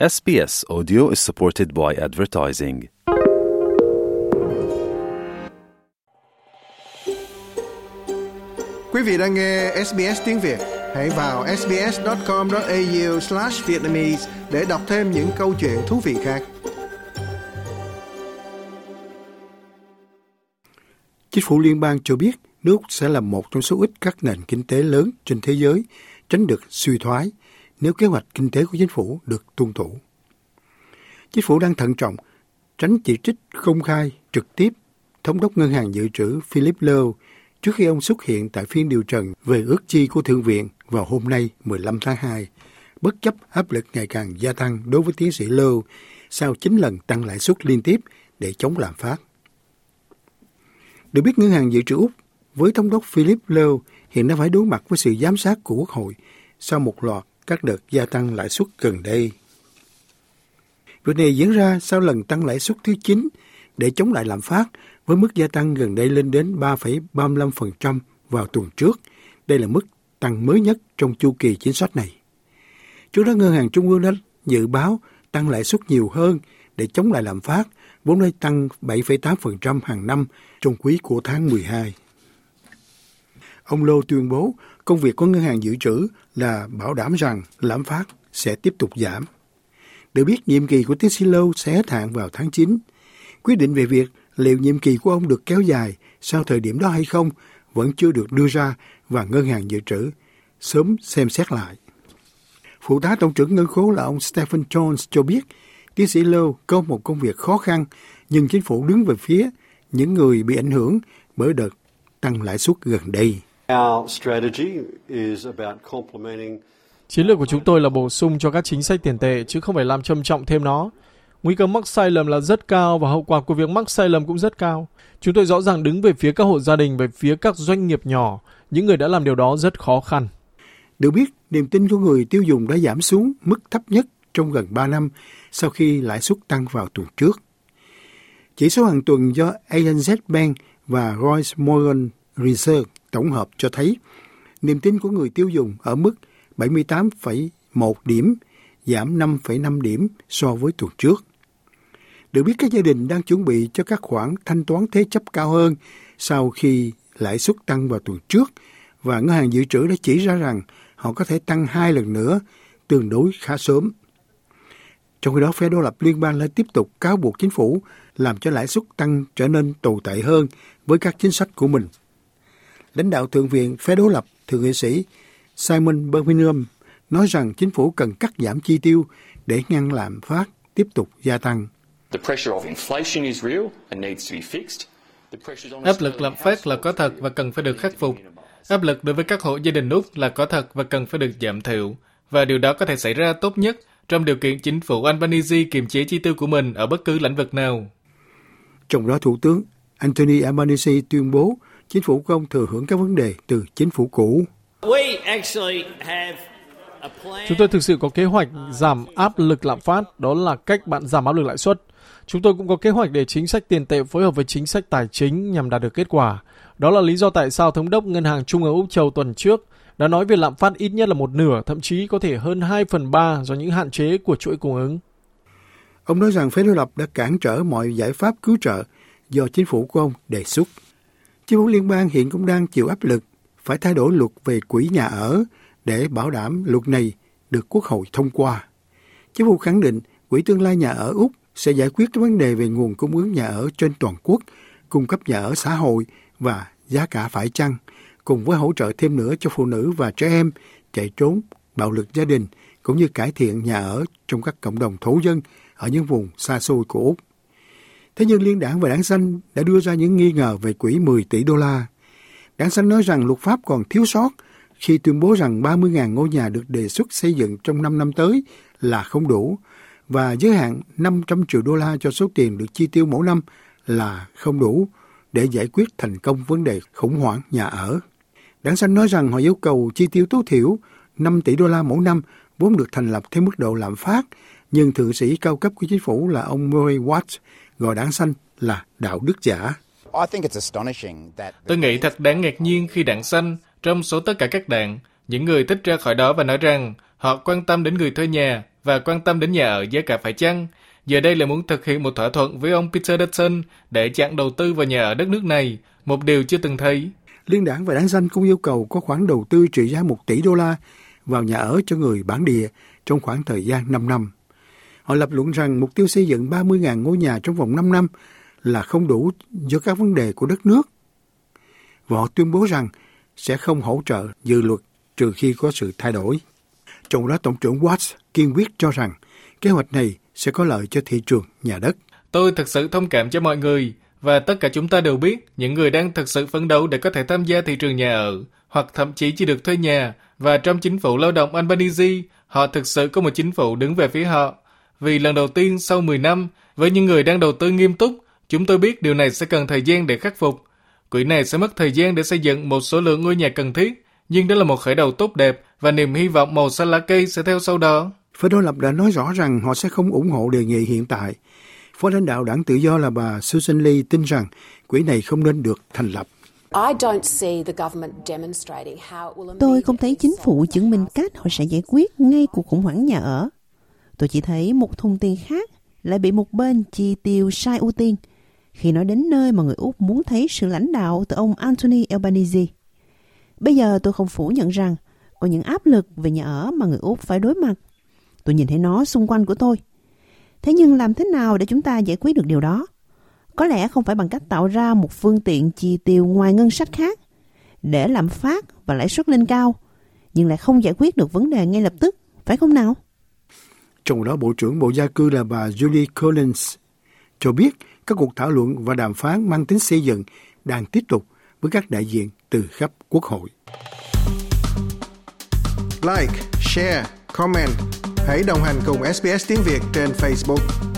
SBS Audio is supported by advertising. Quý vị đang nghe SBS tiếng Việt, hãy vào sbs.com.au/vietnamese để đọc thêm những câu chuyện thú vị khác. Chính phủ liên bang cho biết nước sẽ là một trong số ít các nền kinh tế lớn trên thế giới tránh được suy thoái nếu kế hoạch kinh tế của chính phủ được tuân thủ. Chính phủ đang thận trọng, tránh chỉ trích công khai trực tiếp thống đốc ngân hàng dự trữ Philip Lowe trước khi ông xuất hiện tại phiên điều trần về ước chi của Thượng viện vào hôm nay 15 tháng 2, bất chấp áp lực ngày càng gia tăng đối với tiến sĩ Lowe sau 9 lần tăng lãi suất liên tiếp để chống lạm phát. Được biết ngân hàng dự trữ Úc với thống đốc Philip Lowe hiện đã phải đối mặt với sự giám sát của Quốc hội sau một loạt các đợt gia tăng lãi suất gần đây. Việc này diễn ra sau lần tăng lãi suất thứ 9 để chống lại lạm phát với mức gia tăng gần đây lên đến 3,35% vào tuần trước. Đây là mức tăng mới nhất trong chu kỳ chính sách này. Trước đó Ngân hàng Trung ương đã dự báo tăng lãi suất nhiều hơn để chống lại lạm phát, vốn đã tăng 7,8% hàng năm trong quý của tháng 12. Ông Lô tuyên bố công việc của ngân hàng dự trữ là bảo đảm rằng lạm phát sẽ tiếp tục giảm. Được biết nhiệm kỳ của tiến sĩ lô sẽ hết hạn vào tháng 9. Quyết định về việc liệu nhiệm kỳ của ông được kéo dài sau thời điểm đó hay không vẫn chưa được đưa ra và ngân hàng dự trữ sớm xem xét lại. Phụ tá tổng trưởng ngân khố là ông Stephen Jones cho biết tiến sĩ lô có một công việc khó khăn, nhưng chính phủ đứng về phía những người bị ảnh hưởng bởi đợt tăng lãi suất gần đây. Chiến lược của chúng tôi là bổ sung cho các chính sách tiền tệ chứ không phải làm trầm trọng thêm nó. Nguy cơ mắc sai lầm là rất cao và hậu quả của việc mắc sai lầm cũng rất cao. Chúng tôi rõ ràng đứng về phía các hộ gia đình, về phía các doanh nghiệp nhỏ. Những người đã làm điều đó rất khó khăn. Được biết, niềm tin của người tiêu dùng đã giảm xuống mức thấp nhất trong gần 3 năm sau khi lãi suất tăng vào tuần trước. Chỉ số hàng tuần do ANZ Bank và Royce Morgan Research tổng hợp cho thấy niềm tin của người tiêu dùng ở mức 78,1 điểm, giảm 5,5 điểm so với tuần trước. Được biết các gia đình đang chuẩn bị cho các khoản thanh toán thế chấp cao hơn sau khi lãi suất tăng vào tuần trước và ngân hàng dự trữ đã chỉ ra rằng họ có thể tăng hai lần nữa, tương đối khá sớm. Trong khi đó, phe đối lập liên bang lại tiếp tục cáo buộc chính phủ làm cho lãi suất tăng trở nên tồi tệ hơn với các chính sách của mình lãnh đạo thượng viện phe đối lập thượng nghị sĩ Simon Birmingham nói rằng chính phủ cần cắt giảm chi tiêu để ngăn lạm phát tiếp tục gia tăng. Áp lực lạm phát là có thật và cần phải được khắc phục. Áp lực đối với các hộ gia đình Úc là có thật và cần phải được giảm thiểu. Và điều đó có thể xảy ra tốt nhất trong điều kiện chính phủ Albanese kiềm chế chi tiêu của mình ở bất cứ lĩnh vực nào. Trong đó Thủ tướng Anthony Albanese tuyên bố chính phủ của ông thừa hưởng các vấn đề từ chính phủ cũ. Chúng tôi thực sự có kế hoạch giảm áp lực lạm phát, đó là cách bạn giảm áp lực lãi suất. Chúng tôi cũng có kế hoạch để chính sách tiền tệ phối hợp với chính sách tài chính nhằm đạt được kết quả. Đó là lý do tại sao Thống đốc Ngân hàng Trung ương Úc Châu tuần trước đã nói về lạm phát ít nhất là một nửa, thậm chí có thể hơn 2 phần 3 do những hạn chế của chuỗi cung ứng. Ông nói rằng phế đối lập đã cản trở mọi giải pháp cứu trợ do chính phủ của ông đề xuất. Chính phủ liên bang hiện cũng đang chịu áp lực phải thay đổi luật về quỹ nhà ở để bảo đảm luật này được Quốc hội thông qua. Chính phủ khẳng định quỹ tương lai nhà ở Úc sẽ giải quyết các vấn đề về nguồn cung ứng nhà ở trên toàn quốc, cung cấp nhà ở xã hội và giá cả phải chăng, cùng với hỗ trợ thêm nữa cho phụ nữ và trẻ em chạy trốn bạo lực gia đình cũng như cải thiện nhà ở trong các cộng đồng thổ dân ở những vùng xa xôi của Úc. Thế nhưng Liên đảng và Đảng Xanh đã đưa ra những nghi ngờ về quỹ 10 tỷ đô la. Đảng Xanh nói rằng luật pháp còn thiếu sót khi tuyên bố rằng 30.000 ngôi nhà được đề xuất xây dựng trong 5 năm tới là không đủ và giới hạn 500 triệu đô la cho số tiền được chi tiêu mỗi năm là không đủ để giải quyết thành công vấn đề khủng hoảng nhà ở. Đảng Xanh nói rằng họ yêu cầu chi tiêu tối thiểu 5 tỷ đô la mỗi năm vốn được thành lập theo mức độ lạm phát, nhưng thượng sĩ cao cấp của chính phủ là ông Murray Watts gọi đảng xanh là đạo đức giả. Tôi nghĩ thật đáng ngạc nhiên khi đảng xanh, trong số tất cả các đảng, những người thích ra khỏi đó và nói rằng họ quan tâm đến người thuê nhà và quan tâm đến nhà ở giá cả phải chăng. Giờ đây là muốn thực hiện một thỏa thuận với ông Peter Dutton để chặn đầu tư vào nhà ở đất nước này, một điều chưa từng thấy. Liên đảng và đảng xanh cũng yêu cầu có khoản đầu tư trị giá 1 tỷ đô la vào nhà ở cho người bản địa trong khoảng thời gian 5 năm. Họ lập luận rằng mục tiêu xây dựng 30.000 ngôi nhà trong vòng 5 năm là không đủ do các vấn đề của đất nước. Và họ tuyên bố rằng sẽ không hỗ trợ dự luật trừ khi có sự thay đổi. Trong đó, Tổng trưởng Watts kiên quyết cho rằng kế hoạch này sẽ có lợi cho thị trường, nhà đất. Tôi thực sự thông cảm cho mọi người và tất cả chúng ta đều biết những người đang thực sự phấn đấu để có thể tham gia thị trường nhà ở hoặc thậm chí chỉ được thuê nhà và trong chính phủ lao động Albanese, họ thực sự có một chính phủ đứng về phía họ. Vì lần đầu tiên sau 10 năm, với những người đang đầu tư nghiêm túc, chúng tôi biết điều này sẽ cần thời gian để khắc phục. Quỹ này sẽ mất thời gian để xây dựng một số lượng ngôi nhà cần thiết, nhưng đó là một khởi đầu tốt đẹp và niềm hy vọng màu xanh lá cây sẽ theo sau đó. Phe đối lập đã nói rõ rằng họ sẽ không ủng hộ đề nghị hiện tại. Phó lãnh đạo đảng tự do là bà Susan Lee tin rằng quỹ này không nên được thành lập. Tôi không thấy chính phủ chứng minh cách họ sẽ giải quyết ngay cuộc khủng hoảng nhà ở. Tôi chỉ thấy một thùng tiền khác lại bị một bên chi tiêu sai ưu tiên khi nói đến nơi mà người Úc muốn thấy sự lãnh đạo từ ông Anthony Albanese. Bây giờ tôi không phủ nhận rằng có những áp lực về nhà ở mà người Úc phải đối mặt. Tôi nhìn thấy nó xung quanh của tôi. Thế nhưng làm thế nào để chúng ta giải quyết được điều đó? Có lẽ không phải bằng cách tạo ra một phương tiện chi tiêu ngoài ngân sách khác để lạm phát và lãi suất lên cao, nhưng lại không giải quyết được vấn đề ngay lập tức, phải không nào? Trong đó Bộ trưởng Bộ Gia cư là bà Julie Collins cho biết các cuộc thảo luận và đàm phán mang tính xây dựng đang tiếp tục với các đại diện từ khắp quốc hội. Like, share, comment. Hãy đồng hành cùng SBS tiếng Việt trên Facebook.